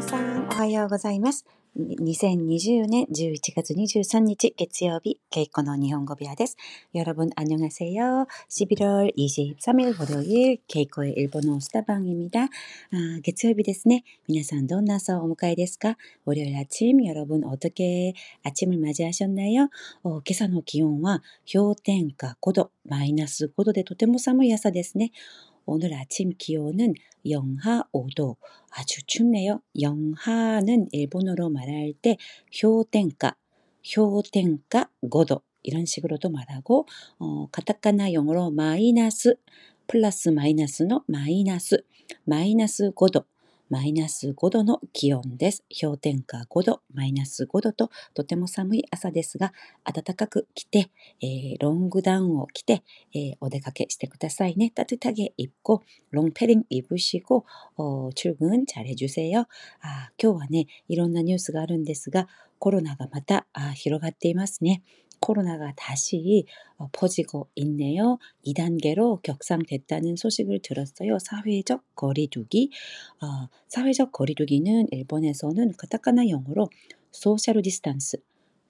皆さん、おはようございます。2020年11月23日月曜日、ケイコの日本語部屋です。여러분안녕하세요11월23일 월요일ケイコ의 일본어 수다방입니다. 아,月曜日ですね。皆さんどんな朝をお迎えですか월요일아침여러분어떻게아침을맞이하셨나요今朝の気温は氷点下5度、マイナス5度でとても寒い朝ですね。 오늘 아침 기온은 영하 5도. 아주 춥네요. 영하는 일본어로 말할 때 효땡가, 효땡가 5도. 이런 식으로도 말하고, 어, 가타카나 영어로 마이너스, 플러스 마이너스의 마이너스, 마이너스 5도. マイナス5度の気温です。氷点下5度、マイナス5度ととても寒い朝ですが、暖かく着て、えー、ロングダウンを着て、えー、お出かけしてくださいね。따뜻하게입고롱패딩입으시고어출근잘해주세요あ今日はね、いろんなニュースがあるんですが、コロナがまたあ広がっていますね。 코로나가 다시 퍼지고 있네요. 2단계로 격상됐다는 소식을 들었어요. 사회적 거리두기. 어, 사회적 거리두기는 일본에서는 카타카나 영어로 social distance,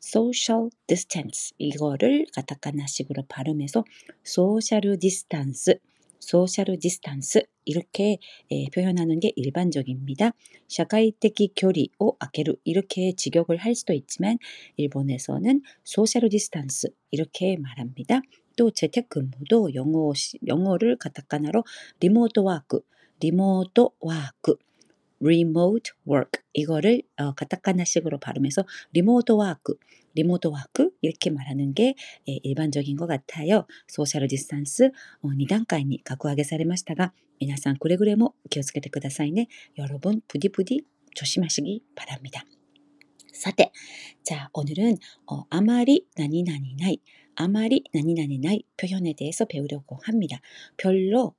social distance 이거를 카타카나식으로 발음해서 ソーシャルディスタンス ソーシャルディスタンス 이렇게 예, 표현하는 게 일반적입니다. 社会的距離を空ける 이렇게 직역을 할 수도 있지만 일본에서는 ソーシャルディスタンス 이렇게 말합니다. 또 재택근무도 영어 영어를 가타카나로 リモートワーク リモートワーク remote work 이거를 어, 가타카나식으로 발음해서 리모트 와크 리모트 와크 이렇게 말하는 게 예, 일반적인 것 같아요. 소셜 디스턴스 어, 2段階に 각오하게 されましたが皆さんくれぐれも気をつけてくださいね. 여러분 부디부디 조심하시기 바랍니다. さて、じゃあ 오늘은 어, 아마리 나니나니 나이 아마리 나니나니 나이 표현에 대해서 배우려고 합니다. 별로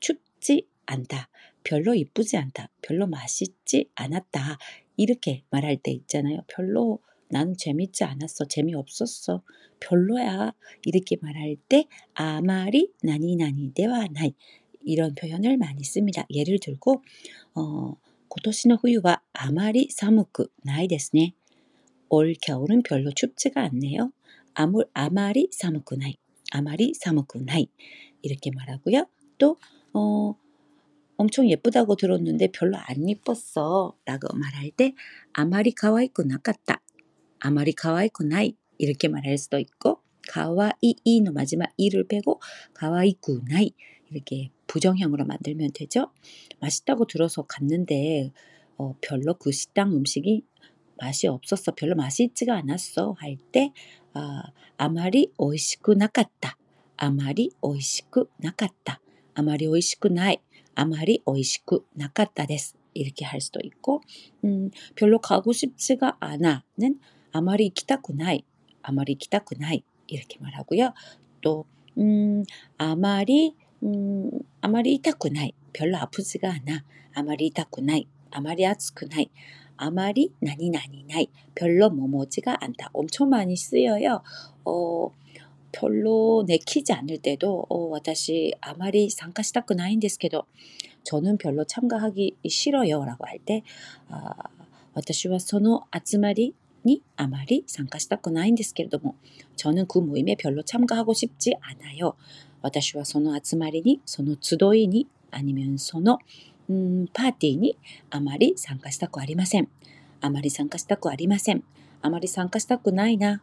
춥지 않다. 별로 이쁘지 않다. 별로 맛있지 않았다. 이렇게 말할 때 있잖아요. 별로 난 재밌지 않았어. 재미없었어. 별로야. 이렇게 말할 때 아마리 나니나니 대와 나이 이런 표현을 많이 씁니다. 예를 들고 어, 今年の冬は 아마리 사무크 나이 ですね. 올 겨울은 별로 춥지가 않네요. 아무, 아마리 사무크 나이. 아마리 사무크 나이. 이렇게 말하고요. 또 어, 엄청 예쁘다고 들었는데 별로 안 예뻤어. 라고 말할 때 아마리 가와이쿠 나갔다. 아마리 가와이쿠 나이. 이렇게 말할 수도 있고 가와이이의 마지막 이를 빼고 가와이쿠 나이. 이렇게 부정형으로 만들면 되죠. 맛있다고 들어서 갔는데 어, 별로 그 식당 음식이 맛이 없었어. 별로 맛있지가 않았어. 할 때 아, 아마리 오이시쿠 나갔다. 아마리 오이시쿠 나갔다. 아마리 오이시쿠 나이. 아마리 오이시쿠 나갔다です. 이렇게 할 수도 있고, 음, 별로 가고 싶지가 않아는 아마리 기타쿠나이, 아마리 기타쿠나이 이렇게 말하고요. 또 음, 아마리 음, 아마리 이타쿠나이 별로 아프지가 않아. 아마리 이타쿠나이, 아마리 아츠쿠나이, 아마리 나니나니나이 별로 뭐뭐지가 않다. 엄청 많이 쓰여요. 어, 별로 내키지 않을 때도 어, 私あまり参加したくないんですけど 저는 별로 참가하기 싫어요라고 할때 아, 私はその集まりに 아마리 参加したくないんですけれども 저는 그 모임에 별로 참가하고 싶지 않아요. 私はその集まりにその集いに 아니면 その 음, 파티니 아마리 参加したくありません。あまり参加したくありません。あまり参加したくないな。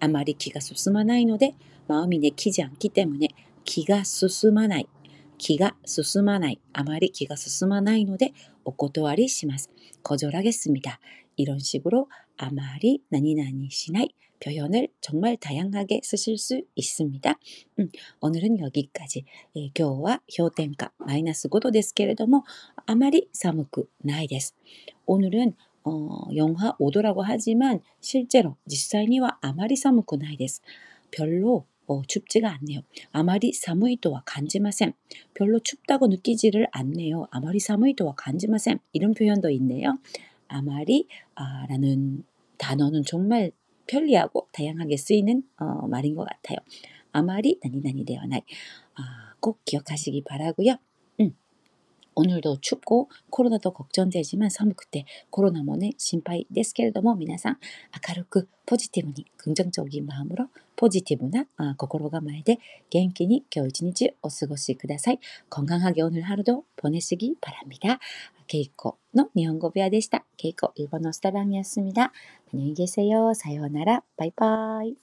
아마리 기가 進まないので 마음이 내키지 않기 때문에 기가 進まない 기가 進まない 아마리 기가 進まないので お断りします. 거절하겠습니다. 이런 식으로 아마리 나니나니 시나이 표현을 정말 다양하게 쓰실 수 있습니다. 음, 오늘은 여기까지. 예, 今日は氷点下マイナス5度ですけれどもあまり寒くないです。 오늘은 어, 영하 5도라고 하지만 실제로 実際にはあまり寒くないです. 별로 어, 춥지가 않네요. 아마리 사무이도와 간지마셈. 별로 춥다고 느끼지를 않네요. 아마리 사무이도와 간지마셈. 이런 표현도 있네요. 아마리 아, 라는 단어는 정말 편리하고 다양하게 쓰이는 어, 말인 것 같아요. 아마리 나니나니 되어나이. 아, 꼭 기억하시기 바라고요. 오늘도 춥고 코로나도 걱정되지만 寒くて 코로나もね 心配 ですけれども 皆さん 明るく 포지티브니 긍정적인 마음으로 포지티브나 아, 心構えで元気に今日一日お過ごしください. 건강하게 오늘 하루도 보내시기 바랍니다. 케이코의 일본어 배아でした. 케이코 일본어 스타방이었습니다. 안녕히 계세요. 사요나라. 바이바이.